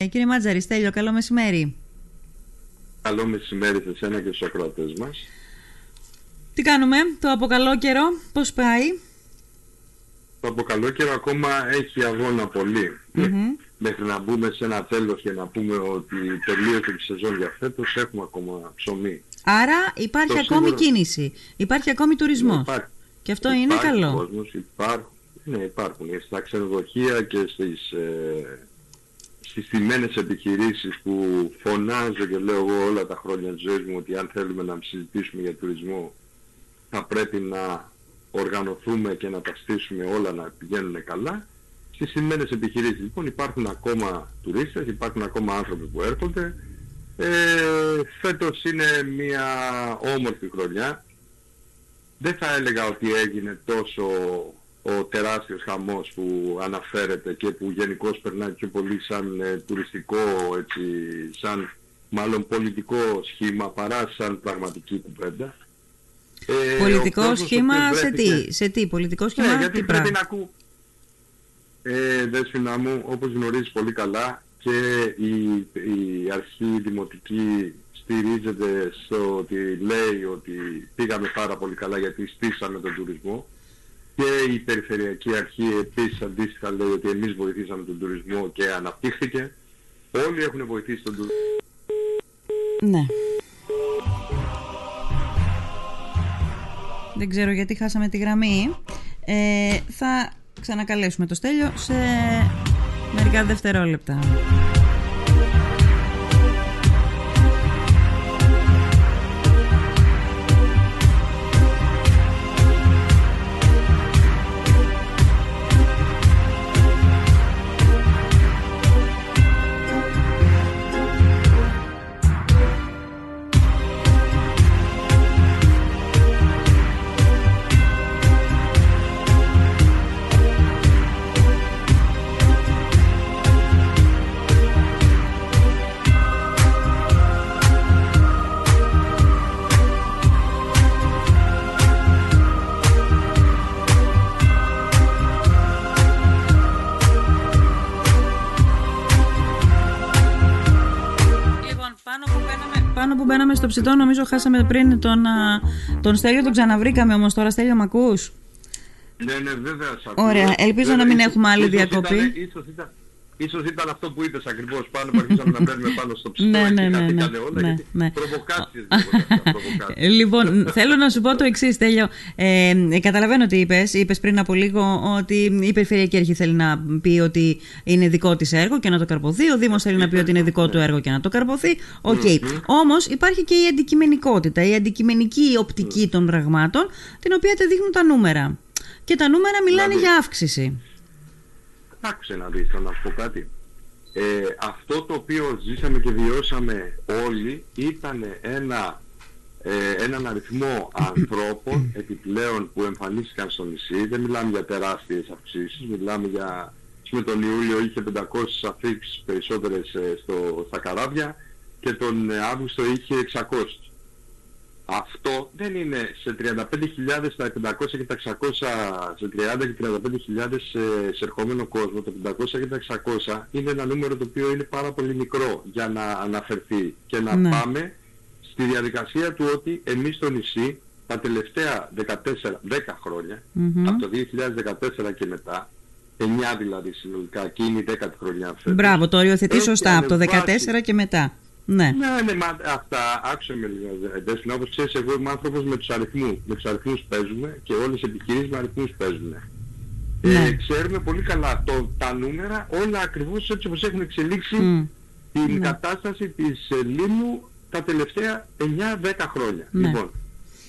Ε, κύριε Μάτζαρη, Στέλιο, καλό μεσημέρι. Καλό μεσημέρι σε εσένα και στους ακροατές μας. Τι κάνουμε, το αποκαλό καιρό, πώς πάει; Το αποκαλό καιρό ακόμα έχει αγώνα Μέχρι να μπούμε σε ένα τέλος και να πούμε ότι τελείωσε η σεζόν για φέτος, έχουμε ακόμα ψωμί. Άρα υπάρχει ακόμη κίνηση, υπάρχει ακόμη τουρισμός. Ναι, και αυτό είναι καλό. Κόσμος, υπάρχουν, ναι, υπάρχουν. Στα ξενοδοχεία και στις ε, στις τιμένες επιχειρήσεις που φωνάζω και λέω εγώ όλα τα χρόνια της ζωής μου ότι αν θέλουμε να συζητήσουμε για τουρισμό θα πρέπει να οργανωθούμε και να τα στήσουμε όλα να πηγαίνουν καλά. Στις τιμένες επιχειρήσεις λοιπόν υπάρχουν ακόμα τουρίστες, υπάρχουν ακόμα άνθρωποι που έρχονται. Ε, φέτος είναι μια όμορφη χρονιά. Δεν θα έλεγα ότι έγινε τόσο ο τεράστιος χαμός που αναφέρεται και που γενικώς περνάει πιο πολύ σαν ε, τουριστικό, έτσι, σαν μάλλον πολιτικό σχήμα παρά σαν πραγματική κουβέντα. Ε, πολιτικό σχήμα σε τι, σε τι, πολιτικό ναι, σχήμα, ναι, γιατί πρέπει να ακού. Ε, δέσποινα μου, όπως γνωρίζεις πολύ καλά, και η, η αρχή δημοτική στηρίζεται στο ότι λέει ότι πήγαμε πάρα πολύ καλά γιατί στήσαμε τον τουρισμό και η Περιφερειακή Αρχή επίσης αντίστοιχα λέει ότι εμείς βοηθήσαμε τον τουρισμό και αναπτύχθηκε. Όλοι έχουν βοηθήσει τον τουρισμό. Ναι. Δεν ξέρω γιατί χάσαμε τη γραμμή. Ε, θα ξανακαλέσουμε το Στέλιο σε μερικά δευτερόλεπτα. Στο ψητό νομίζω χάσαμε πριν τον, τον Στέλιο, τον ξαναβρήκαμε όμως τώρα. Στέλιο, μ' ακούς; Ναι, ναι, βέβαια. Ωραία, ελπίζω να μην έχουμε άλλη διακοπή. ίσως ήταν, Ίσως ήταν αυτό που είπες ακριβώς πάνω που αρχίσαμε να μπαίνουμε πάνω στο ψητό ναι, ναι, ναι, ναι, όλα ναι, ναι. Λοιπόν, θέλω να σου πω το εξής Στέλιο. Ε, καταλαβαίνω τι είπες. Είπες πριν από λίγο ότι η Περιφερειακή Αρχή θέλει να πει ότι είναι δικό της έργο και να το καρπωθεί. Ο Δήμος θέλει να πει ότι είναι δικό του έργο και να το καρπωθεί. OK. Okay. Όμως υπάρχει και η αντικειμενικότητα, η αντικειμενική οπτική των πραγμάτων, την οποία te δείχνουν τα νούμερα. Και τα νούμερα μιλάνε για αύξηση. Άκουσε να δεις, θα να σου πω κάτι. Ε, αυτό το οποίο ζήσαμε και βιώσαμε όλοι ήταν ένα, ε, έναν αριθμό ανθρώπων επιπλέον που εμφανίστηκαν στο νησί. Δεν μιλάμε για τεράστιες αυξήσεις, μιλάμε για... Με τον Ιούλιο είχε 500 αφήξεις περισσότερες ε, στο, στα καράβια και τον Αύγουστο είχε 600. Αυτό δεν είναι σε 35.000 τα 500 και τα 600, σε 30 και 35.000 σε ερχόμενο κόσμο, τα 500 και τα 600 είναι ένα νούμερο το οποίο είναι πάρα πολύ μικρό για να αναφερθεί και να ναι. πάμε στη διαδικασία του ότι εμείς στο νησί τα τελευταία 14, 10 χρόνια, από το 2014 και μετά, 9 δηλαδή συνολικά και είναι η 10η χρονιά φέτος. Μπράβο, το οριοθετεί σωστά, από το 14 και μετά. Ναι. Ναι, ναι, μα, αυτά άκουσα με λίγο. Δέσποινα, όπως ξέρεις, εγώ είμαι άνθρωπος με τους αριθμούς. Με τους αριθμούς παίζουμε και όλες οι επιχειρήσεις με αριθμούς παίζουν. Ε, ναι. Ε, ξέρουμε πολύ καλά το, τα νούμερα, όλα ακριβώς έτσι όπως έχουν εξελίξει την ναι. κατάσταση της ε, Λίμνου τα τελευταία 9-10 χρόνια. Ναι. Λοιπόν,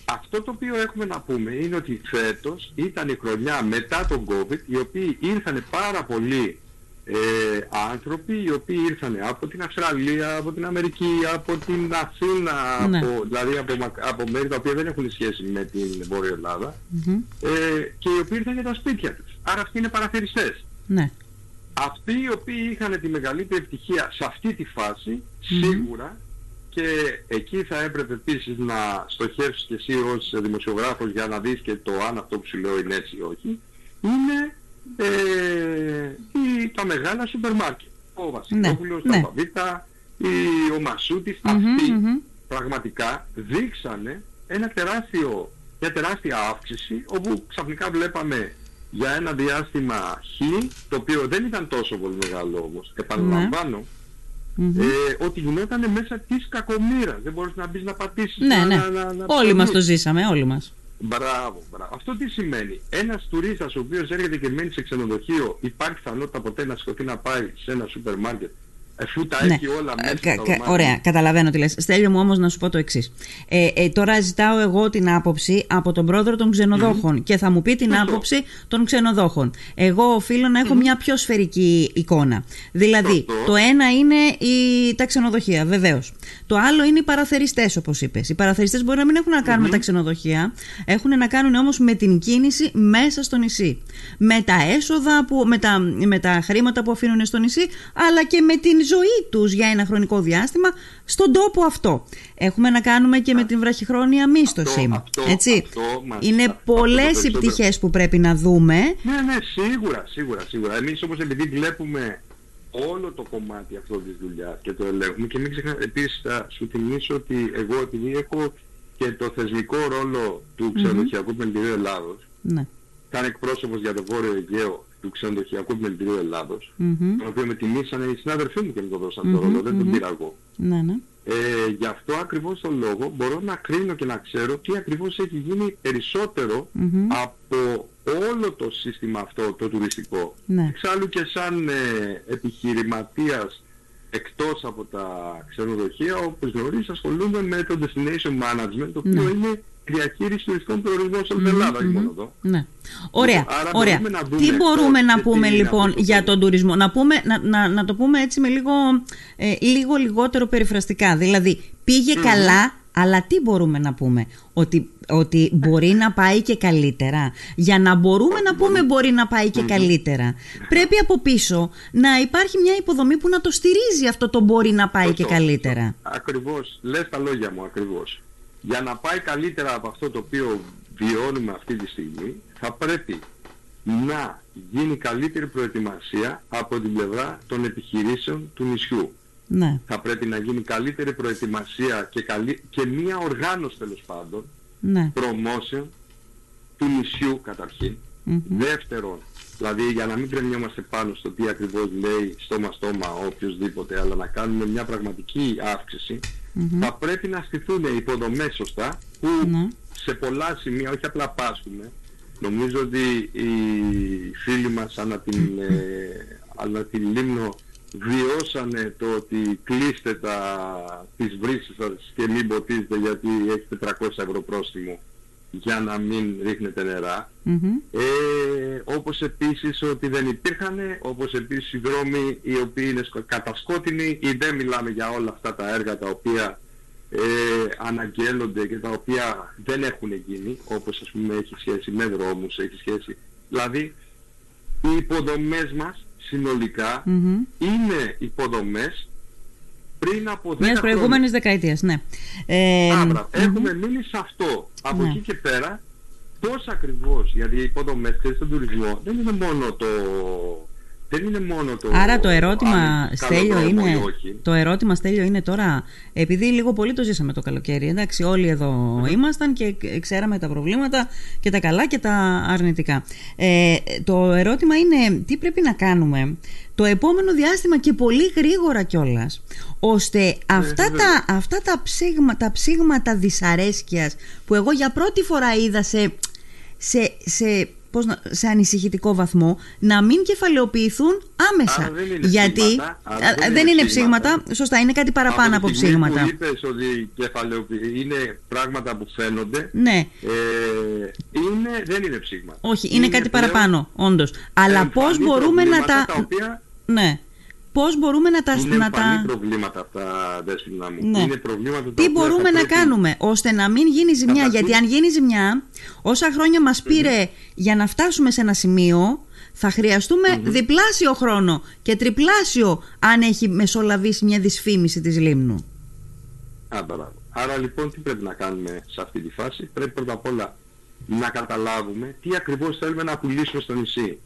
αυτό το οποίο έχουμε να πούμε είναι ότι φέτος ήταν η χρονιά μετά τον COVID, οι οποίοι ήρθαν πάρα πολύ ε, άνθρωποι οι οποίοι ήρθαν από την Αυστραλία, από την Αμερική, από την Αθήνα, ναι. από, δηλαδή από, από μέρη τα οποία δεν έχουν σχέση με την Βόρεια Ελλάδα ε, και οι οποίοι ήρθαν για τα σπίτια τους. Άρα αυτοί είναι παραθεριστές. Ναι. Αυτοί οι οποίοι είχαν τη μεγαλύτερη επιτυχία σε αυτή τη φάση, σίγουρα, και εκεί θα έπρεπε επίσης να στοχεύσεις και εσύ ως δημοσιογράφος για να δεις και το αν αυτό που σου λέω είναι έτσι ή όχι, είναι ε, ή τα μεγάλα σούπερ μάρκετ. ο Βασιλόπουλος, ναι, ο Παβίτα, ή ο Μασούτης, αυτοί πραγματικά δείξανε ένα τεράστιο, μια τεράστια αύξηση όπου ξαφνικά βλέπαμε για ένα διάστημα χ, το οποίο δεν ήταν τόσο πολύ μεγάλο όμως, επαναλαμβάνω, ναι. ε, ότι γινόταν μέσα της κακομήρας. Δεν μπορείς να μπεις να πατήσεις. Ναι, να, ναι. Να, να, να όλοι μας το ζήσαμε, όλοι μας. Μπράβο, μπράβο. Αυτό τι σημαίνει; Ένας τουρίστας ο οποίος έρχεται και μένει σε ξενοδοχείο υπάρχει πιθανότητα ποτέ να σηκωθεί να πάει σε ένα σούπερ μάρκετ; Εφού τα ναι. έχει όλα μέσα κα, κα, Ωραία, καταλαβαίνω τι λες. Στέλιο μου όμως να σου πω το εξής. Ε, ε, τώρα ζητάω εγώ την άποψη από τον πρόεδρο των ξενοδοχων και θα μου πει την άποψη των ξενοδόχων. Εγώ οφείλω να έχω μια πιο σφαιρική εικόνα. Δηλαδή, το ένα είναι η, τα ξενοδοχεία, βεβαίως. Το άλλο είναι οι παραθεριστές, όπως είπες. Οι παραθεριστές μπορεί να μην έχουν να κάνουν με τα ξενοδοχεία, έχουν να κάνουν όμως με την κίνηση μέσα στο νησί. Με τα έσοδα, που, με, τα, με τα χρήματα που αφήνουν στο νησί, αλλά και με την ζωή τους για ένα χρονικό διάστημα στον τόπο αυτό. Έχουμε να κάνουμε και με την βραχυχρόνια μίσθωση. Αυτό, έτσι. Αυτό, Είναι αυτό, πολλές οι πτυχές που πρέπει να δούμε. Ναι, ναι, σίγουρα, σίγουρα, σίγουρα. Εμείς όμως επειδή βλέπουμε όλο το κομμάτι αυτό της δουλειάς και το ελέγχουμε και μην ξεχνάμε, επίσης θα σου θυμίσω ότι εγώ επειδή έχω και το θεσμικό ρόλο του ξενοδοχειακού mm-hmm. Πεντηρίου Ελλάδος, ναι. ήταν εκπρόσωπος για το Βόρειο Αιγαίο του ξενοδοχειακού επιμελητηρίου Ελλάδος, mm-hmm. τον οποίο με τιμήσανε οι συνάδελφοί μου και μου το δώσαν mm-hmm. το ρόλο, δεν τον πήρα εγώ. Ναι, ναι. Ε, γι' αυτό ακριβώς τον λόγο μπορώ να κρίνω και να ξέρω τι ακριβώς έχει γίνει περισσότερο από όλο το σύστημα αυτό το τουριστικό. Ναι. Εξάλλου και σαν ε, επιχειρηματίας εκτός από τα ξενοδοχεία, όπως γνωρίζεις ασχολούνται με το destination management, το οποίο ναι. είναι διαχείριση τουριστικών προορισμών σε όλη την Ελλάδα, mm-hmm. μόνο εδώ. Ναι. Ωραία. Λοιπόν, άρα ωραία. Να τι μπορούμε να πούμε λοιπόν για τον τουρισμό. Να, πούμε, να, να, να το πούμε έτσι με λίγο, ε, λίγο λιγότερο περιφραστικά. Δηλαδή πήγε καλά, αλλά τι μπορούμε να πούμε; Ότι, ότι μπορεί να πάει και καλύτερα. Για να μπορούμε να πούμε μπορεί να πάει και καλύτερα. Πρέπει από πίσω να υπάρχει μια υποδομή που να το στηρίζει αυτό το μπορεί να πάει και καλύτερα. Ακριβώς. Λες τα λόγια μου ακριβώς για να πάει καλύτερα από αυτό το οποίο βιώνουμε αυτή τη στιγμή θα πρέπει να γίνει καλύτερη προετοιμασία από την πλευρά των επιχειρήσεων του νησιού. Ναι. Θα πρέπει να γίνει καλύτερη προετοιμασία και, καλή... και μία οργάνωση τέλος πάντων ναι. promotion του νησιού καταρχήν. Δεύτερον, δηλαδή για να μην κρεμιόμαστε πάνω στο τι ακριβώς λέει στόμα-στόμα οποιοδήποτε, αλλά να κάνουμε μια πραγματική αύξηση θα πρέπει να στηθούν οι υποδομές σωστά που ναι. σε πολλά σημεία όχι απλά πάσχουμε. Νομίζω ότι οι φίλοι μας ανά την, ε, ανά την Λίμνο βιώσανε το ότι κλείστε τα, τις βρύσεις σας και μην ποτίζετε γιατί έχετε 400 ευρώ πρόστιμο για να μην ρίχνετε νερά. Ε, όπως επίσης ότι δεν υπήρχαν, όπως επίσης οι δρόμοι οι οποίοι είναι κατασκότεινοι ή δεν μιλάμε για όλα αυτά τα έργα τα οποία ε, αναγγέλλονται και τα οποία δεν έχουν γίνει, όπως ας πούμε έχει σχέση με δρόμους, έχει σχέση... Δηλαδή, οι υποδομές μας συνολικά είναι υποδομές πριν από 10 Μιας προηγούμενης δεκαετίας, ναι. Ε, Έχουμε μείνει σε αυτό. Από ναι. εκεί και πέρα, πώς ακριβώς, γιατί οι υποδομές και στον τουρισμό δεν είναι μόνο το... Δεν είναι μόνο το... Άρα το ερώτημα, Στέλιο, είναι, το ερώτημα, Στέλιο, είναι τώρα, επειδή λίγο πολύ το ζήσαμε το καλοκαίρι, εντάξει, όλοι εδώ ήμασταν και ξέραμε τα προβλήματα και τα καλά και τα αρνητικά. Ε, το ερώτημα είναι τι πρέπει να κάνουμε το επόμενο διάστημα και πολύ γρήγορα κιόλας, ώστε ναι, αυτά, τα, αυτά τα, ψήγμα, τα ψήγματα δυσαρέσκειας που εγώ για πρώτη φορά είδα σε, σε, σε πώς να, σε ανησυχητικό βαθμό να μην κεφαλαιοποιηθούν άμεσα. δεν είναι Γιατί ψήγματα, δεν, δεν είναι ψήγματα. σωστά, είναι κάτι παραπάνω από, από ψήγματα. Που είπες ότι είναι πράγματα που φαίνονται, ναι. ε, είναι, δεν είναι ψήγματα. Όχι, είναι, είναι κάτι παραπάνω, όντως. Αλλά πώς μπορούμε να τα... τα οποία ναι. Πώς μπορούμε να τα. Είναι να τα... προβλήματα αυτά, δέσποινα μου. Ναι. Είναι προβλήματα τα Τι μπορούμε να κάνουμε ώστε να μην γίνει ζημιά. Γιατί αν γίνει ζημιά, όσα χρόνια μας πήρε για να φτάσουμε σε ένα σημείο, θα χρειαστούμε διπλάσιο χρόνο και τριπλάσιο αν έχει μεσολαβήσει μια δυσφήμιση της Λίμνου. Άρα λοιπόν τι πρέπει να κάνουμε σε αυτή τη φάση; Πρέπει πρώτα απ' όλα να καταλάβουμε τι ακριβώς θέλουμε να πουλήσουμε στο νησί.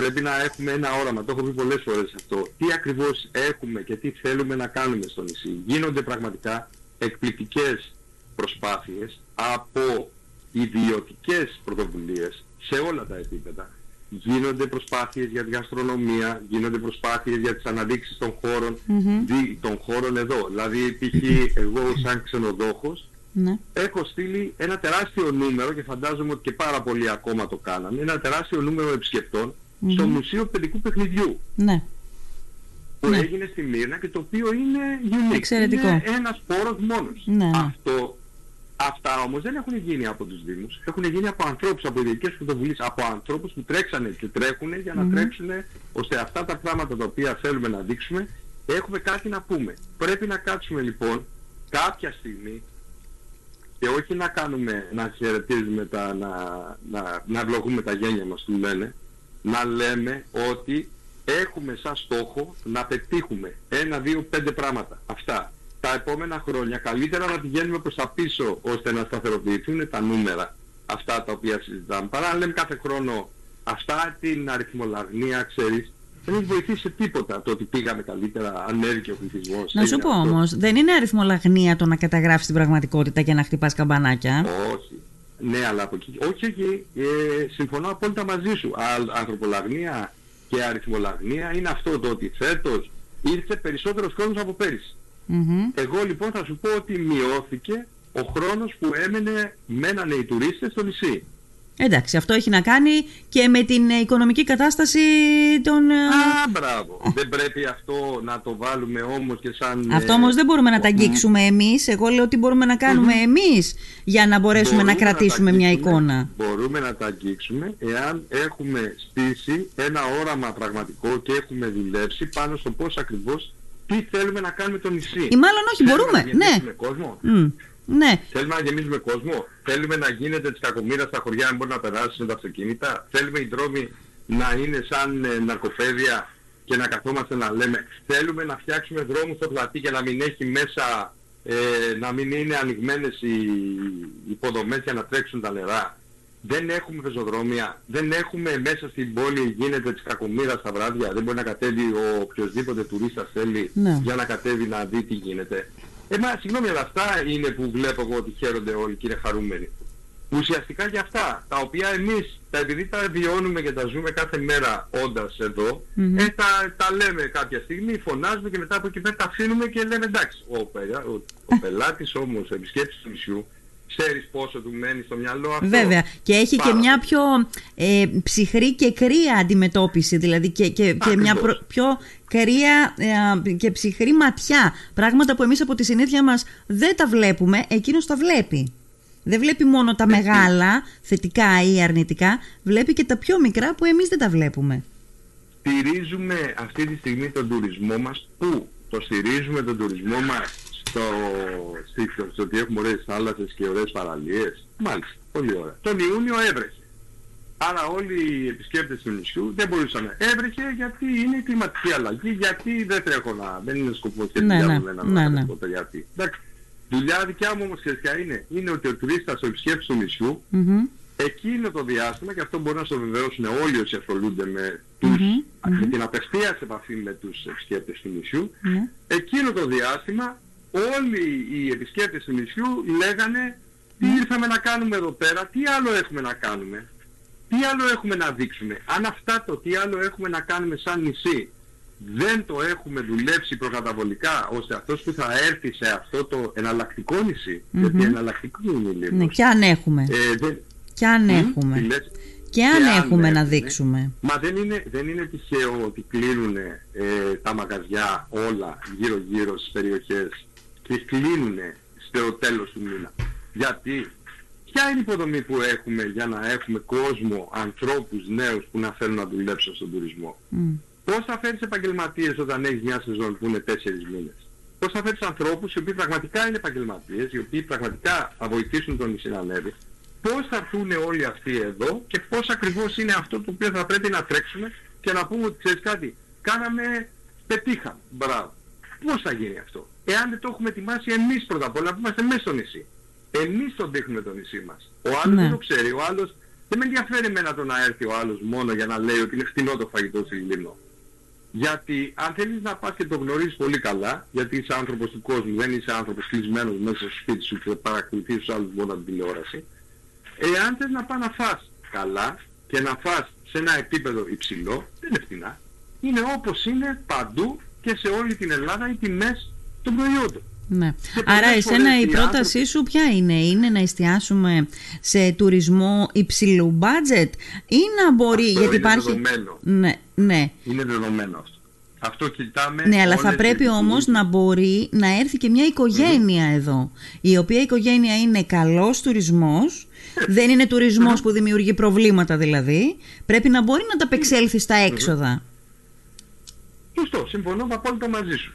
Πρέπει να έχουμε ένα όραμα, το έχω πει πολλές φορές αυτό, τι ακριβώς έχουμε και τι θέλουμε να κάνουμε στο νησί. Γίνονται πραγματικά εκπληκτικές προσπάθειες από ιδιωτικές πρωτοβουλίες σε όλα τα επίπεδα. Γίνονται προσπάθειες για τη γαστρονομία, γίνονται προσπάθειες για τις αναδείξεις των χώρων, δι- των χώρων εδώ. Δηλαδή, π.χ. εγώ σαν ξενοδόχος, Ναι. έχω στείλει ένα τεράστιο νούμερο και φαντάζομαι ότι και πάρα πολλοί ακόμα το κάνανε, ένα τεράστιο νούμερο επισκεπτών στο Μουσείο Παιδικού Παιχνιδιού Ναι. που Ναι. έγινε στη Μύρνα και το οποίο είναι unique. Εξαιρετικό. Είναι ένας πόρος μόνος. Ναι, ναι. Αυτό, αυτά όμως δεν έχουν γίνει από τους Δήμους. Έχουν γίνει από ανθρώπους, από ιδιωτικές πρωτοβουλίες, από ανθρώπους που τρέξανε και τρέχουν για να τρέξουν ώστε αυτά τα πράγματα τα οποία θέλουμε να δείξουμε έχουμε κάτι να πούμε. Πρέπει να κάτσουμε λοιπόν κάποια στιγμή και όχι να κάνουμε, να χαιρετίζουμε τα, να, να, να ευλογούμε τα γένια μας που λένε, να λέμε ότι έχουμε σαν στόχο να πετύχουμε ένα, δύο, πέντε πράγματα. Αυτά. Τα επόμενα χρόνια καλύτερα να πηγαίνουμε προς τα πίσω ώστε να σταθεροποιηθούν τα νούμερα αυτά τα οποία συζητάμε. Παρά να λέμε κάθε χρόνο αυτά την αριθμολαγνία, ξέρεις, δεν έχει βοηθήσει σε τίποτα το ότι πήγαμε καλύτερα, ανέβηκε ο πληθυσμός. Να σου έγινε πω αυτό. όμως, δεν είναι αριθμολαγνία το να καταγράφεις την πραγματικότητα και να χτυπάς καμπανάκια. Όχι. Ναι, αλλά από εκεί. Όχι, όχι. Ε, συμφωνώ απόλυτα μαζί σου. Α, ανθρωπολαγνία και αριθμολαγνία είναι αυτό το ότι φέτος ήρθε περισσότερος χρόνος από πέρυσι. Μμμ. Εγώ λοιπόν θα σου πω ότι μειώθηκε ο χρόνος που έμενε, μένανε οι τουρίστες στο νησί. Εντάξει, αυτό έχει να κάνει και με την ε, οικονομική κατάσταση των. ε, Α, μπράβο. δεν πρέπει αυτό να το βάλουμε όμως και σαν... Αυτό ε, όμως δεν μπορούμε να τα αγγίξουμε εμείς. Εγώ λέω τι μπορούμε να κάνουμε εμείς για να μπορέσουμε να Μπορούμε κρατήσουμε τα μια αγγίξουμε, εικόνα. Μπορούμε να τα αγγίξουμε εάν έχουμε στήσει ένα όραμα πραγματικό και έχουμε δουλέψει πάνω στο πώς ακριβώς τι θέλουμε να κάνουμε το νησί. Ή μάλλον όχι, Θέλουμε μπορούμε. Να Ναι. γεμίσουμε κόσμο. Μμ. Ναι. Θέλουμε να γεμίσουμε κόσμο. Θέλουμε να γίνεται της κακομοίρας στα χωριά να μπορεί να περάσει με τα αυτοκίνητα. Θέλουμε οι δρόμοι να είναι σαν ε, ναρκοπαίδια και να καθόμαστε να λέμε. Θέλουμε να φτιάξουμε δρόμους στο πλατή και να μην έχει μέσα, ε, να μην είναι ανοιγμένες οι υποδομές για να τρέξουν τα νερά. Δεν έχουμε πεζοδρόμια, δεν έχουμε μέσα στην πόλη γίνεται της κακομοίρας τα βράδια, δεν μπορεί να κατέβει ο οποιοδήποτε τουρίστας θέλει Ναι. για να κατέβει να δει τι γίνεται. Ε, μα συγγνώμη, αλλά αυτά είναι που βλέπω εγώ ότι χαίρονται όλοι και είναι χαρούμενοι. Ουσιαστικά για αυτά, τα οποία εμείς, τα επειδή τα βιώνουμε και τα ζούμε κάθε μέρα όντας εδώ, Μμμ. ε, τα, τα λέμε κάποια στιγμή, φωνάζουμε και μετά από εκεί πέρα τα αφήνουμε και λέμε εντάξει. Ο, πελα- ο, ο πελάτης όμως, ο επισκέπτης του νησιού, ξέρεις πόσο του μένει στο μυαλό αυτό. Βέβαια. Και έχει και Πάρα μια πολύ. πιο ε, ψυχρή και κρύα αντιμετώπιση. Δηλαδή και, και, και μια Ακριβώς. προ- πιο κρύα ε, και ψυχρή ματιά. Πράγματα που εμείς από τη συνήθεια μας δεν τα βλέπουμε, εκείνος τα βλέπει. Δεν βλέπει μόνο τα μεγάλα, θετικά ή αρνητικά, βλέπει και τα πιο μικρά που εμείς δεν τα βλέπουμε. στηρίζουμε αυτή τη στιγμή τον τουρισμό μας που το στηρίζουμε τον τουρισμό μας; Στο, στο, στο ότι έχουμε ωραίες θάλασσες και ωραίες παραλίες. Μάλιστα, πολύ ωραία. Τον Ιούνιο έβρεχε. Άρα όλοι οι επισκέπτες του νησιού δεν μπορούσαν να έβρεχε γιατί είναι η κλιματική αλλαγή, γιατί δεν τρέχω να, δεν είναι σκοπός και Ναι, δουλειά ναι, μου να ναι, κάνω ναι. τίποτα γιατί. Εντάξει, δουλειά δικιά μου όμως ξέρεις ποια είναι. Είναι ότι ο τουρίστας, ο επισκέπτης του νησιού Μμμ. εκείνο το διάστημα, και αυτό μπορεί να το βεβαιώσουν όλοι όσοι ασχολούνται με, τους, Μμμ, με την απευθείας επαφή με τους επισκέπτες του νησιού, Ναι. εκείνο το διάστημα όλοι οι επισκέπτες του νησιού λέγανε τι ήρθαμε να κάνουμε εδώ πέρα, τι άλλο έχουμε να κάνουμε, τι άλλο έχουμε να δείξουμε. Αν αυτά το τι άλλο έχουμε να κάνουμε σαν νησί δεν το έχουμε δουλέψει προκαταβολικά ώστε αυτός που θα έρθει σε αυτό το εναλλακτικό νησί, γιατί εναλλακτικό είναι λίγο, ναι. Και αν έχουμε. ε, δεν, Και αν Μμ, έχουμε. τι λες. Και αν Και αν έχουμε να έχουμε. δείξουμε. Μα δεν είναι, δεν είναι τυχαίο ότι κλείνουν ε, τα μαγαζιά όλα γύρω-γύρω στις περιοχές και κλείνουν στο τέλος του μήνα. Γιατί; Ποια είναι η υποδομή που έχουμε για να έχουμε κόσμο, ανθρώπους νέους που να θέλουν να δουλέψουν στον τουρισμό; Μμ. Πώς θα φέρεις επαγγελματίες όταν έχεις μια σεζόν που είναι τέσσερις μήνες; Πώς θα φέρεις ανθρώπους οι οποίοι πραγματικά είναι επαγγελματίες, οι οποίοι πραγματικά θα βοηθήσουν τον νησί να ανέβει. Πώς θα έρθουν όλοι αυτοί εδώ και πώς ακριβώς είναι αυτό το οποίο θα πρέπει να τρέξουμε και να πούμε ότι ξέρεις κάτι, κάναμε, πετύχαμε. Μπράβο. Πώς θα γίνει αυτό; Εάν δεν το έχουμε ετοιμάσει εμείς πρώτα απ' όλα που είμαστε μέσα στο νησί. Εμείς τον δείχνουμε το νησί μας. Ο άλλος Ναι. δεν το ξέρει. Ο άλλος Δεν με ενδιαφέρει εμένα το να έρθει ο άλλος μόνο για να λέει ότι είναι φτηνό το φαγητό στη Λίμνο. Γιατί αν θέλεις να πας και το γνωρίζεις πολύ καλά, γιατί είσαι άνθρωπος του κόσμου, δεν είσαι άνθρωπος κλεισμένος μέσα στο σπίτι σου και παρακολουθείς τους άλλους μόνο από την τηλεόραση, εάν θες να πας να φας καλά και να φας σε ένα επίπεδο υψηλό, δεν είναι φτηνά. Είναι όπως είναι παντού και σε όλη την Ελλάδα οι τιμές των προϊόντων. Ναι. Άρα εσένα η πρότασή σου ποια είναι, είναι να εστιάσουμε σε τουρισμό υψηλού budget ή να μπορεί, αυτό γιατί είναι υπάρχει... Δεδομένο. Ναι, ναι. Είναι δεδομένο αυτό. Αυτό κοιτάμε. Ναι, αλλά θα όλες πρέπει τις όμως να μπορεί να έρθει και μια οικογένεια εδώ. Η οποία οικογένεια είναι καλός τουρισμός, δεν είναι τουρισμός που δημιουργεί προβλήματα δηλαδή. Πρέπει να μπορεί να τα απεξέλθει στα έξοδα. Σωστό, συμφωνώ απόλυτα μαζί σου.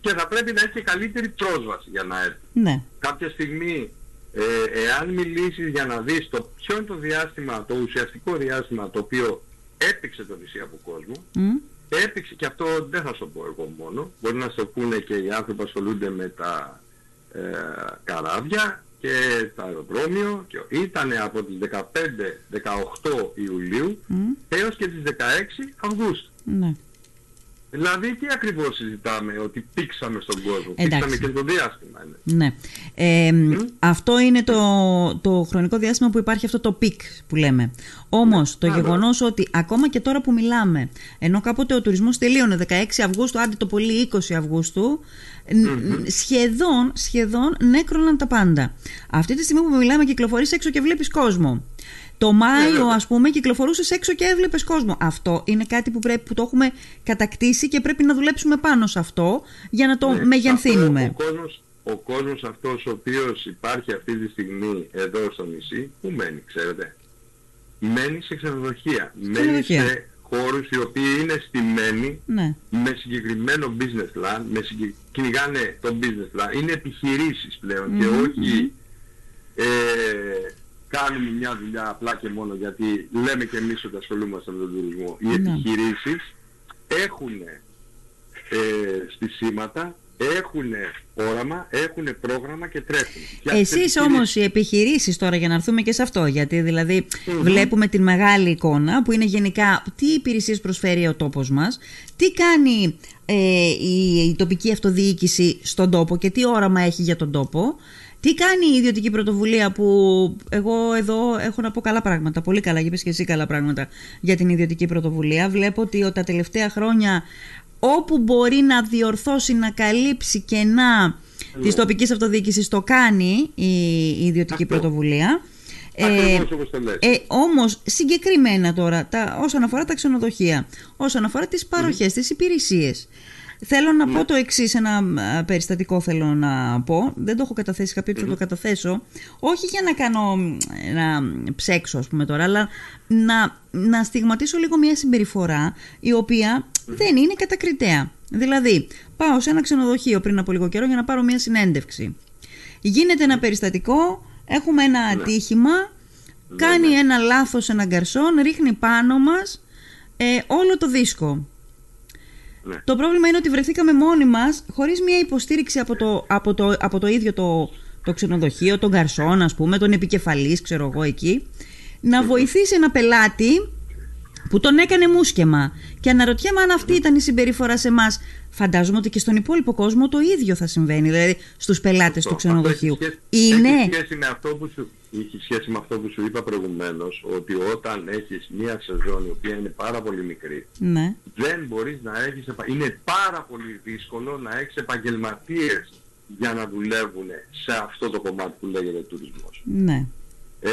Και θα πρέπει να έχει και καλύτερη πρόσβαση για να έρθει. Ναι. Κάποια στιγμή, ε, εάν μιλήσεις για να δεις το, ποιο είναι το διάστημα, το ουσιαστικό διάστημα το οποίο έπαιξε το νησί από κόσμο, Μμ. έπαιξε, και αυτό δεν θα σου το πω εγώ μόνο, μπορεί να σου το πούνε και οι άνθρωποι που ασχολούνται με τα ε, καράβια και το αεροδρόμιο, και ήταν από τις 15-18 Ιουλίου Μμ. έως και τις 16 Αυγούστου. Ναι. Δηλαδή τι ακριβώς συζητάμε, ότι πήξαμε στον κόσμο, Εντάξει. πήξαμε και το διάστημα. Είναι. Ναι. Ε, Αυτό είναι το, το χρονικό διάστημα που υπάρχει αυτό το peak που λέμε. Όμως το Α, ναι. γεγονός ότι ακόμα και τώρα που μιλάμε, ενώ κάποτε ο τουρισμός τελείωνε 16 Αυγούστου, άντε το πολύ 20 Αυγούστου, ν- σχεδόν, σχεδόν νέκροναν τα πάντα. Αυτή τη στιγμή που μιλάμε κυκλοφορείς έξω και βλέπεις κόσμο. Το Μάιο, βέβαια. ας πούμε, κυκλοφορούσες έξω και έβλεπες κόσμο. Αυτό είναι κάτι που, πρέπει, που το έχουμε κατακτήσει και πρέπει να δουλέψουμε πάνω σε αυτό για να το Ναι, μεγενθύνουμε. αυτό Ο κόσμος, ο κόσμος αυτός ο οποίος υπάρχει αυτή τη στιγμή εδώ στο νησί, πού μένει, ξέρετε; Μένει σε ξενοδοχεία. Μένει Ξενοδοχεία. σε χώρους οι οποίοι είναι στημένοι Ναι. με συγκεκριμένο business plan, με συγκε... κυνηγάνε το business plan. Είναι επιχειρήσεις πλέον και Μμμ, όχι ε, κάνουμε μια δουλειά απλά και μόνο γιατί λέμε και εμείς ότι ασχολούμαστε με τον τουρισμό. Οι Ναι. επιχειρήσεις έχουν ε, στισίματα, έχουν όραμα, έχουν πρόγραμμα και τρέχουν. Για τις Εσείς επιχειρήσεις. όμως οι επιχειρήσεις τώρα για να έρθουμε και σε αυτό γιατί δηλαδή βλέπουμε την μεγάλη εικόνα που είναι γενικά τι υπηρεσίες προσφέρει ο τόπος μας τι κάνει ε, η, η τοπική αυτοδιοίκηση στον τόπο και τι όραμα έχει για τον τόπο τι κάνει η ιδιωτική πρωτοβουλία που εγώ εδώ έχω να πω καλά πράγματα, πολύ καλά, είπες και εσύ καλά πράγματα για την ιδιωτική πρωτοβουλία. Βλέπω ότι τα τελευταία χρόνια όπου μπορεί να διορθώσει, να καλύψει κενά της τοπικής αυτοδιοίκησης το κάνει η, η ιδιωτική Αυτό. πρωτοβουλία. Ακριβώς όπως το λες. ε, όμως συγκεκριμένα τώρα τα, όσον αφορά τα ξενοδοχεία, όσον αφορά τις παροχές, τις υπηρεσίες Θέλω να πω το εξής, ένα α, περιστατικό θέλω να πω. Δεν το έχω καταθέσει, είχα πει ότι θα το καταθέσω. Όχι για να κάνω, μ, να ψέξω, ας πούμε τώρα, αλλά να, να στιγματίσω λίγο μια συμπεριφορά η οποία δεν είναι κατακριτέα. Δηλαδή, πάω σε ένα ξενοδοχείο πριν από λίγο καιρό για να πάρω μια συνέντευξη. Γίνεται ένα περιστατικό, έχουμε ένα ατύχημα, κάνει ένα λάθος ένα γκαρσόν, ρίχνει πάνω μας ε, όλο το δίσκο. Ναι. Το πρόβλημα είναι ότι βρεθήκαμε μόνοι μας χωρίς μια υποστήριξη από το, από το, από το ίδιο το, το ξενοδοχείο, τον γκαρσόν ας πούμε, τον επικεφαλής ξέρω εγώ εκεί, να βοηθήσει ένα πελάτη που τον έκανε μουσκεμα. Και αναρωτιέμαι αν αυτή ήταν η συμπεριφορά σε εμάς. Φαντάζομαι ότι και στον υπόλοιπο κόσμο το ίδιο θα συμβαίνει, δηλαδή στους πελάτες του Αυτό ξενοδοχείου. έχει σχέση- Είναι. Έχει σχέση, με αυτό που σου, έχει σχέση με αυτό που σου είπα προηγουμένως, ότι όταν έχεις μία σεζόν η οποία είναι πάρα πολύ μικρή, Ναι. δεν μπορείς να έχεις, επα- είναι πάρα πολύ δύσκολο να έχεις επαγγελματίες για να δουλεύουν σε αυτό το κομμάτι που λέγεται τουρισμός. ναι. Ε,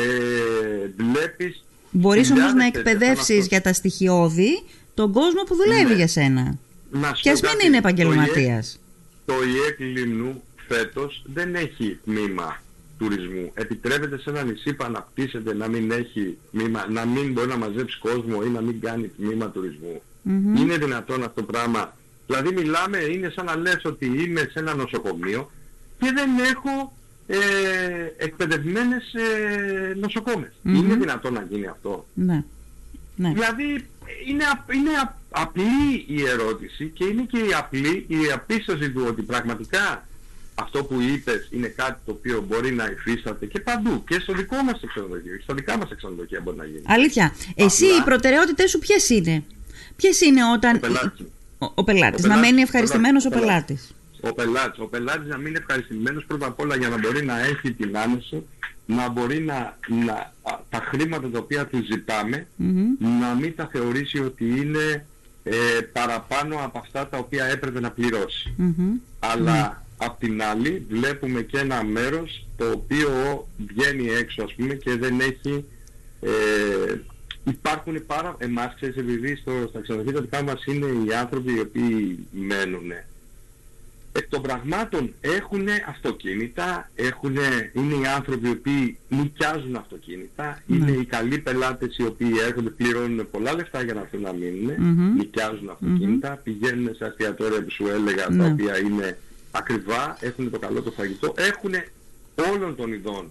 βλέπεις Μπορείς όμως χιλιάδες να τέτοια εκπαιδεύσεις σαν αυτό. για τα στοιχειώδη τον κόσμο που δουλεύει Ναι. για σένα. Να σου Και ας πω μην κάτι, είναι το επαγγελματίας. Το ΙΕΚ Λίμνου φέτος δεν έχει τμήμα τουρισμού. Επιτρέπεται σε ένα νησί που αναπτύσσεται να μην έχει τμήμα, να μην μπορεί να μαζέψει κόσμο ή να μην κάνει τμήμα τουρισμού. Μμμ. Είναι δυνατόν αυτό το πράγμα; Δηλαδή μιλάμε, είναι σαν να λες ότι είμαι σε ένα νοσοκομείο και δεν έχω ε, εκπαιδευμένες ε, νοσοκόμες. Μμμ. Είναι δυνατόν να γίνει αυτό; Ναι. ναι. Δηλαδή είναι, απ- είναι απ- απλή η ερώτηση και είναι και η απλή η απίσταση του ότι πραγματικά αυτό που είπες είναι κάτι το οποίο μπορεί να υφίσταται και παντού και στο δικό μας ξενοδοχείο, στα δικά μας ξενοδοχεία μπορεί να γίνει. Αλήθεια. Εσύ οι προτεραιότητες σου ποιες είναι; Ποιες είναι όταν... Ο πελάτης. Ο, ο πελάτης. Να μένει ευχαριστημένος ο πελάτης. Ο πελάτης. Ο πελάτης να μείνει ευχαριστημένος πρώτα απ' όλα για να μπορεί να έχει την άνεση να μπορεί να, να τα χρήματα τα οποία του ζηταμε να μην τα θεωρήσει ότι είναι ε, παραπάνω από αυτά τα οποία έπρεπε να πληρωσει Αλλά απ' την άλλη βλέπουμε και ένα μέρος το οποίο βγαίνει έξω ας πούμε και δεν έχει ε, υπάρχουν πάρα εμάς ξέρεις επειδή στο, στα ξενοδοχεία τα δικά μας είναι οι άνθρωποι οι οποίοι μένουν εκ των πραγμάτων έχουν αυτοκίνητα, έχουνε, είναι οι άνθρωποι οι οποίοι νοικιάζουν αυτοκίνητα, ναι. είναι οι καλοί πελάτες οι οποίοι έρχονται, πληρώνουν πολλά λεφτά για να έρθουν να μείνουν, mm-hmm. νοικιάζουν αυτοκίνητα, mm-hmm. πηγαίνουν σε αστιατόρια που σου έλεγα τα ναι. οποία είναι ακριβά, έχουν το καλό το φαγητό, έχουν όλων των ειδών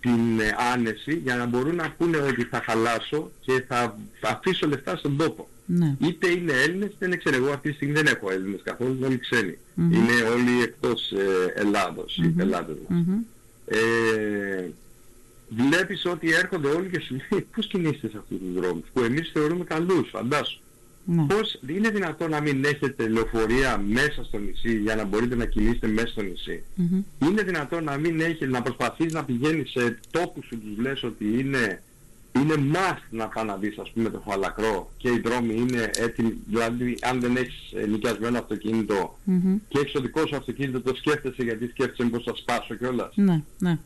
την ε, άνεση για να μπορούν να πούνε ότι θα χαλάσω και θα αφήσω λεφτά στον τόπο. Ναι. Είτε είναι Έλληνες, είτε είναι ξέρω εγώ αυτή τη στιγμή δεν έχω Έλληνες καθόλου, είναι όλοι ξένοι. Mm-hmm. Είναι όλοι εκτός ε, Ελλάδος, mm-hmm. οι πελάτες μας. Mm-hmm. Ε, βλέπεις ότι έρχονται όλοι και σου λέει πώς κινείστε σε αυτούς τους δρόμους που εμείς θεωρούμε καλούς, φαντάσου. Ναι. Πώς είναι δυνατόν να μην έχετε λεωφορεία μέσα στο νησί για να μπορείτε να κινήσετε μέσα στο νησί; Mm-hmm. Είναι δυνατόν να μην έχετε, να προσπαθείς να πηγαίνεις σε τόπους που τους λες ότι είναι, είναι must να πας να δεις ας πούμε το φαλακρό και οι δρόμοι είναι έτοιμοι. Δηλαδή αν δεν έχεις νοικιασμένο αυτοκίνητο mm-hmm. και έχεις το δικό σου αυτοκίνητο το σκέφτεσαι γιατί σκέφτεσαι πως θα σπάσω κιόλας; Ναι, ναι.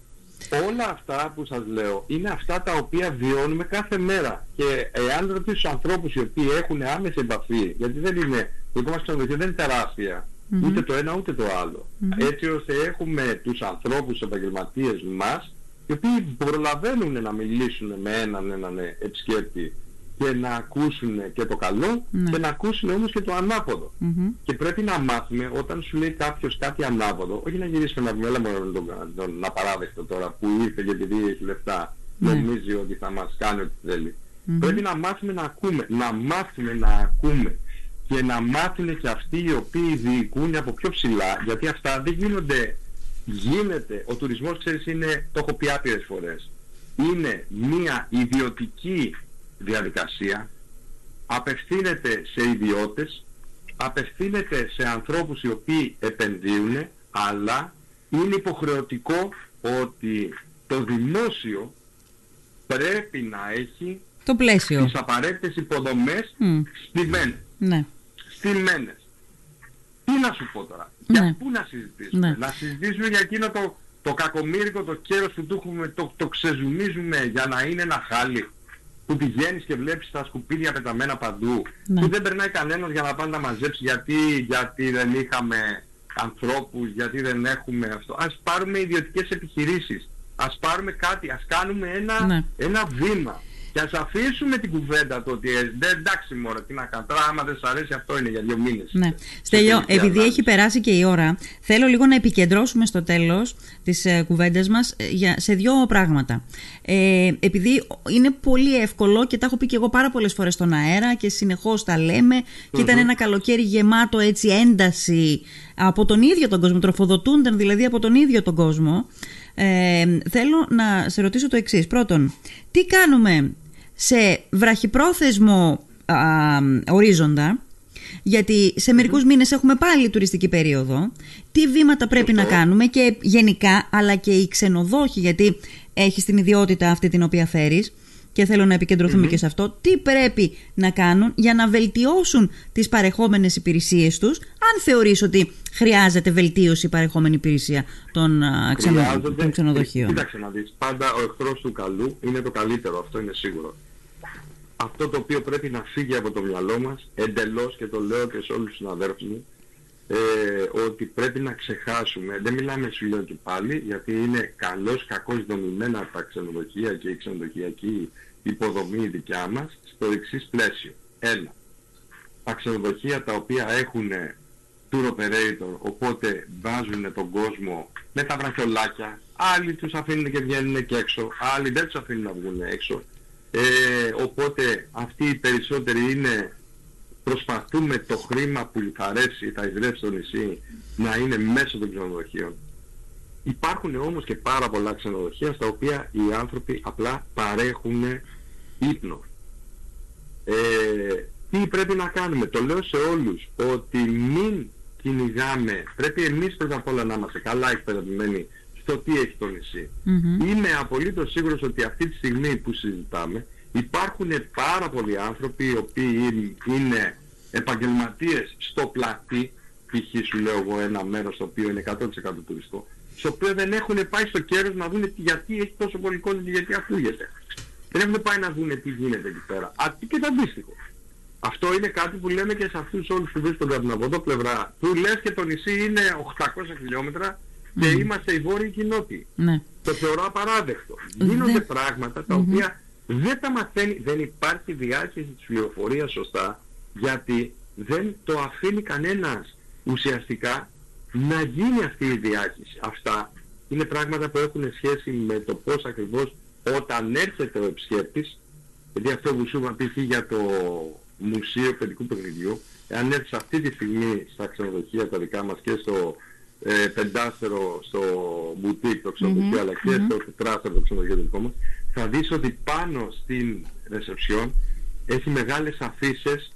Όλα αυτά που σας λέω είναι αυτά τα οποία βιώνουμε κάθε μέρα. Και εάν ρωτήσω τους ανθρώπους οι οποίοι έχουν άμεση επαφή, γιατί δεν είναι, το δικό μας ξενοδοχείο δεν είναι τεράστια, mm-hmm. ούτε το ένα ούτε το άλλο. Mm-hmm. Έτσι ώστε έχουμε τους ανθρώπους επαγγελματίες μας, οι οποίοι προλαβαίνουν να μιλήσουν με έναν έναν επισκέπτη και να ακούσουν και το καλό ναι. και να ακούσουν όμως και το ανάποδο. Mm-hmm. Και πρέπει να μάθουμε όταν σου λέει κάποιος κάτι ανάποδο, όχι να γυρίσουμε να πούμε έλα μόνο τον, τον, να παράδεκτο τώρα που ήρθε γιατί έχει λεφτά, ναι. νομίζει ότι θα μας κάνει ό,τι θέλει. Mm-hmm. Πρέπει να μάθουμε να ακούμε, να μάθουμε να ακούμε και να μάθουν και αυτοί οι οποίοι διοικούν από πιο ψηλά, γιατί αυτά δεν γίνονται, γίνεται, ο τουρισμός ξέρεις είναι, το έχω πει άπειρες φορές, είναι μια ιδιωτική διαδικασία απευθύνεται σε ιδιώτες, απευθύνεται σε ανθρώπους οι οποίοι επενδύουν, αλλά είναι υποχρεωτικό ότι το δημόσιο πρέπει να έχει το πλαίσιο. τις απαραίτητες υποδομές mm. στημένες. Ναι. Στημένες. Τι να σου πω τώρα. Ναι. Για πού να συζητήσουμε. Ναι. Να συζητήσουμε για εκείνο το, το κακομύρικο, το κέρος που του το, το ξεζουμίζουμε για να είναι ένα χάλι που πηγαίνεις και βλέπεις τα σκουπίδια πεταμένα παντού, ναι. που δεν περνάει κανένας για να πάνε να μαζέψει γιατί, γιατί δεν είχαμε ανθρώπους, γιατί δεν έχουμε αυτό. Ας πάρουμε ιδιωτικές επιχειρήσεις, ας πάρουμε κάτι, ας κάνουμε ένα, ναι. ένα βήμα. Και ας αφήσουμε την κουβέντα το ότι ε, δεν εντάξει μόνο τι να κάνω. Τώρα άμα δεν σας αρέσει αυτό είναι για δύο μήνες. Ναι. Στέλιο, επειδή έχει περάσει και η ώρα, θέλω λίγο να επικεντρώσουμε στο τέλος της ε, κουβέντας μας ε, για, σε δύο πράγματα. Ε, επειδή είναι πολύ εύκολο και τα έχω πει και εγώ πάρα πολλές φορές στον αέρα και συνεχώς τα λέμε και ήταν ένα καλοκαίρι γεμάτο έτσι ένταση από τον ίδιο τον κόσμο, τροφοδοτούνταν δηλαδή από τον ίδιο τον κόσμο. Ε, θέλω να σε ρωτήσω το εξής. Πρώτον, τι κάνουμε σε βραχυπρόθεσμο α, ορίζοντα, γιατί σε μερικούς μήνες έχουμε πάλι τουριστική περίοδο, τι βήματα πρέπει να κάνουμε και γενικά, αλλά και οι ξενοδόχοι, γιατί έχεις την ιδιότητα αυτή την οποία φέρεις, και θέλω να επικεντρωθουμε και σε αυτό, τι πρέπει να κάνουν για να βελτιώσουν τις παρεχόμενες υπηρεσίες τους, αν θεωρείς ότι χρειάζεται βελτίωση η παρεχόμενη υπηρεσία των, των ξενοδοχείων. Κοίταξε να δεις, πάντα ο εχθρός του καλού είναι το καλύτερο, αυτό είναι σίγουρο. Αυτό το οποίο πρέπει να φύγει από το μυαλό μας, εντελώς και το λέω και σε όλους τους συναδέλφους μου, ε, ότι πρέπει να ξεχάσουμε, δεν μιλάμε σου λέω και πάλι, γιατί είναι καλώς κακώς δομημένα τα ξενοδοχεία και η ξενοδοχειακή υποδομή δικιά μας, στο εξής πλαίσιο. Ένα, τα ξενοδοχεία τα οποία έχουν tour operator, οπότε βάζουν τον κόσμο με τα βραχιολάκια, άλλοι τους αφήνουν και βγαίνουν και έξω, άλλοι δεν τους αφήνουν να βγουν έξω. Ε, οπότε αυτοί οι περισσότεροι είναι προσπαθούμε το χρήμα που θα ρέσει, θα εισρέψει στο νησί να είναι μέσω των ξενοδοχείων. Υπάρχουν όμως και πάρα πολλά ξενοδοχεία στα οποία οι άνθρωποι απλά παρέχουν ύπνο. Ε, τι πρέπει να κάνουμε; Το λέω σε όλους ότι μην κυνηγάμε. Πρέπει εμείς πρώτα απ' όλα να είμαστε καλά εκπαιδευμένοι στο τι έχει το νησι Είμαι απολύτως σίγουρος ότι αυτή τη στιγμή που συζητάμε υπάρχουν πάρα πολλοί άνθρωποι οι οποίοι είναι επαγγελματίες στο πλατή, π.χ. σου λέω εγώ ένα μέρος το οποίο είναι 100% τουριστικό, στο οποίο δεν έχουν πάει στο κέρος να δουν γιατί έχει τόσο πολύ κόσμο και γιατί ακούγεται. Δεν έχουν πάει να δουν τι γίνεται εκεί πέρα. Α, και το αντίστοιχο. Αυτό είναι κάτι που λέμε και σε αυτούς όλους που βρίσκονται από την από πλευρά. Του λες και το νησί είναι 800 χιλιόμετρα και είμαστε οι βόρειοι κοινότητοι. Ναι. Το θεωρώ απαράδεκτο. Γίνονται πράγματα τα οποία δεν τα μαθαίνει, δεν υπάρχει διάχυση της πληροφορίας σωστά γιατί δεν το αφήνει κανένας ουσιαστικά να γίνει αυτή η διάχυση. Αυτά είναι πράγματα που έχουν σχέση με το πώς ακριβώς όταν έρχεται ο επισκέπτης, γιατί αυτό που σου είπα π.χ. για το Μουσείο Παιδικού Παιχνιδιού, εάν έρθεις αυτή τη στιγμή στα ξενοδοχεία τα δικά μας και στο ε, πεντάστερο στο μπουτίκ το ξενοδοχείο, αλλά και στο τετράστερο το ξενοδοχείο το δικό μας, θα δεις ότι πάνω στην ρεσεψιόν έχει μεγάλες αφήσεις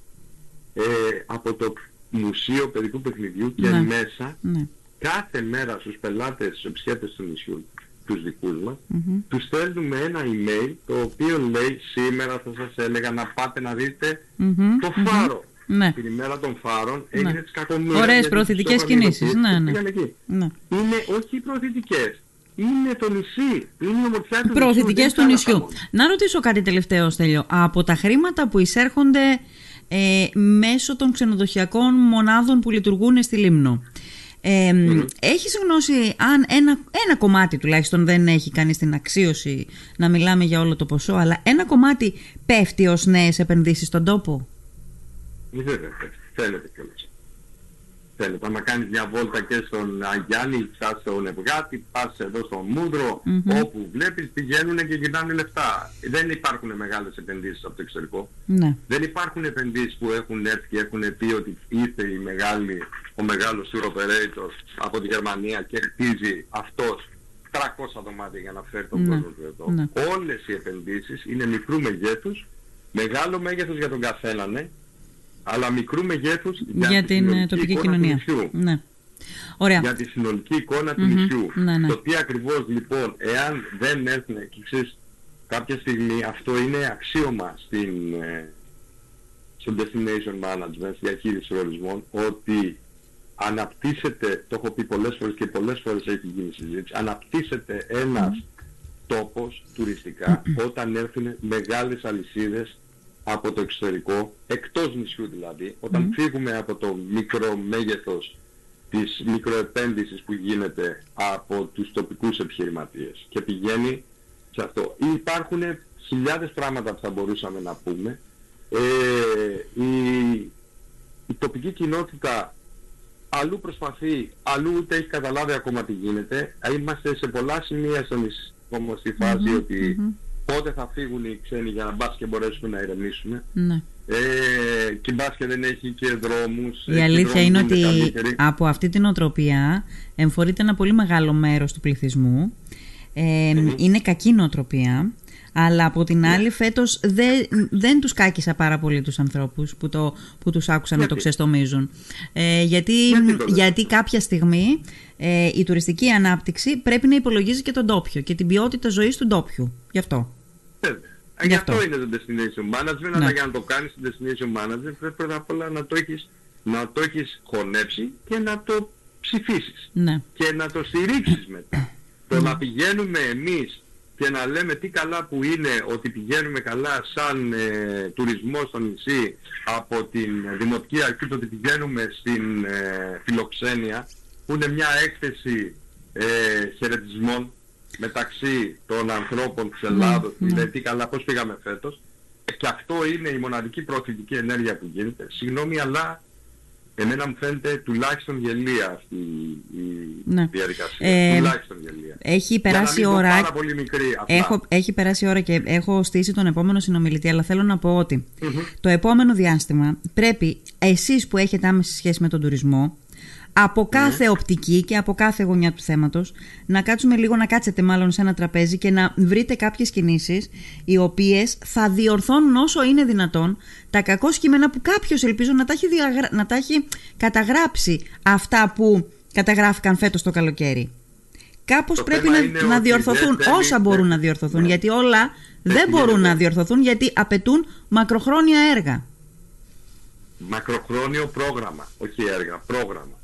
ε, από το Μουσείο Παιδικού Παιχνιδιού και ναι. μέσα ναι. κάθε μέρα στους πελάτες, στους επισκέπτες του νησιού, τους δικούς μας, mm-hmm. τους στέλνουμε ένα email το οποίο λέει σήμερα θα σας έλεγα να πάτε να δείτε το φάρο. Ναι. Την ημέρα των φάρων ναι. έγινε τις κακομοίρες. Ωραίες προωθητικές κινήσεις. Ναι, ναι. ναι. Είναι όχι προωθητικές. Είναι το νησί. Είναι η ομορφιά του Προωθητικές του νησιού. Να ρωτήσω κάτι τελευταίο, Στέλιο. Από τα χρήματα που εισέρχονται ε, μέσω των ξενοδοχειακών μονάδων που λειτουργούν στη Λίμνο. Ε, Έχεις γνώση αν ένα, ένα κομμάτι τουλάχιστον δεν έχει κάνει την αξίωση να μιλάμε για όλο το ποσό αλλά ένα κομμάτι πέφτει ως νέες επενδύσεις στον τόπο; Βέβαια, θέλετε κιόλας. Θέλετε, άμα κάνεις μια βόλτα και στον Αγιάννη, πας στον Ευγάτη, πας εδώ στον Μούδρο, όπου βλέπεις πηγαίνουν και γυρνάνε λεφτά. Δεν υπάρχουν μεγάλες επενδύσεις από το εξωτερικό. Ναι. Δεν υπάρχουν επενδύσεις που έχουν έρθει και έχουν πει ότι ήρθε η μεγάλη, ο μεγάλος tour operator από τη Γερμανία και χτίζει αυτός 300 δωμάτια για να φέρει τον ναι. κόσμο του εδώ. Ναι. Όλες οι επενδύσεις είναι μικρού μεγέθους, μεγάλο μέγεθος για τον καθένα, ναι, αλλά μικρού μεγέθους για, για την ε, τοπική κοινωνία. Του ναι. Ωραία. Για τη συνολική εικόνα του νησιού. Ναι, ναι. Το τι ακριβώς λοιπόν, εάν δεν έρθουν και ξέρεις, κάποια στιγμή αυτό είναι αξίωμα στην, ε, στο destination management, στη διαχείριση προορισμών, ότι αναπτύσσεται, το έχω πει πολλές φορές και πολλές φορές έχει γίνει συζήτηση, αναπτύσσεται ένας τόπος τουριστικά όταν έρθουν μεγάλες αλυσίδες από το εξωτερικό, εκτός νησιού δηλαδή, όταν φύγουμε από το μικρό μέγεθος της μικροεπένδυσης που γίνεται από τους τοπικούς επιχειρηματίες και πηγαίνει σε αυτό. Υπάρχουν χιλιάδες πράγματα που θα μπορούσαμε να πούμε. Ε, η, η τοπική κοινότητα αλλού προσπαθεί, αλλού ούτε έχει καταλάβει ακόμα τι γίνεται. Είμαστε σε πολλά σημεία στο νησί, όμως στη φαση ότι πότε θα φύγουν οι ξένοι για να μπας και μπορέσουμε να ηρεμήσουμε. Ναι. Ε, και μπας και δεν έχει και δρόμους. Η αλήθεια είναι ότι από αυτή την οτροπία εμφορείται ένα πολύ μεγάλο μέρος του πληθυσμού. Ε, Είναι κακή νοοτροπία. Αλλά από την ναι. άλλη φέτος δεν, δεν τους κάκισα πάρα πολύ τους ανθρώπους που, το, που τους άκουσαν να το ξεστομίζουν. Ε, γιατί, γιατί κάποια στιγμή ε, η τουριστική ανάπτυξη πρέπει να υπολογίζει και τον τόπιο και την ποιότητα ζωής του ντόπιου. Γι' αυτό. Γι' αυτό είναι το destination management, αλλά ναι. για να το κάνεις το destination management πρέπει πρώτα απ' όλα να το έχεις, να το έχεις χωνέψει και να το ψηφίσεις. Ναι. Και να το στηρίξεις μετά. το να πηγαίνουμε εμείς και να λέμε τι καλά που είναι ότι πηγαίνουμε καλά σαν ε, τουρισμό στο νησί από την Δημοτική Αρχή, το ότι πηγαίνουμε στην ε, φιλοξένεια, που είναι μια έκθεση ε, χαιρετισμών μεταξύ των ανθρώπων της Ελλάδος, mm, δηλαδή τι καλά πώς πήγαμε φέτος, και αυτό είναι η μοναδική προωθητική ενέργεια που γίνεται. Συγγνώμη, αλλά Εμένα μου φαίνεται τουλάχιστον γελία αυτή η ναι. διαδικασία. Ε, τουλάχιστον γελία. Έχει περάσει η ώρα. Πάρα πολύ μικρή, Έχω, έχει περάσει ώρα και έχω στήσει τον επόμενο συνομιλητή, αλλά θέλω να πω ότι το επόμενο διάστημα πρέπει εσείς που έχετε άμεση σχέση με τον τουρισμό από κάθε οπτική και από κάθε γωνιά του θέματος να κάτσουμε λίγο, να κάτσετε μάλλον σε ένα τραπέζι και να βρείτε κάποιες κινήσεις οι οποίες θα διορθώνουν όσο είναι δυνατόν τα κακό κείμενα που κάποιος ελπίζω να τα έχει, να τα έχει καταγράψει αυτά που καταγράφηκαν φέτος το καλοκαίρι. Κάπως πρέπει να, να διορθωθούν όσα μπορούν να διορθωθούν ναι. γιατί όλα δεν μπορούν να διορθωθούν γιατί απαιτούν μακροχρόνια έργα. Μακροχρόνιο πρόγραμμα, όχι έργα, πρόγραμμα.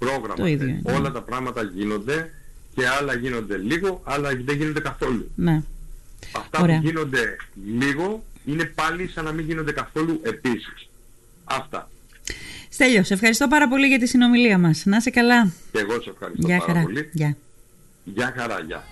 Πρόγραμμα. Το ίδιο, ναι. Όλα τα πράγματα γίνονται και άλλα γίνονται λίγο, άλλα δεν γίνονται καθόλου. Ναι. Αυτά Ωραία. που γίνονται λίγο είναι πάλι σαν να μην γίνονται καθόλου επίσης. Αυτά. Στέλιος, σε ευχαριστώ πάρα πολύ για τη συνομιλία μας. Να είσαι καλά. Και εγώ σε ευχαριστώ Γεια πάρα χαρά. πολύ. Γεια. Γεια χαρά, γεια.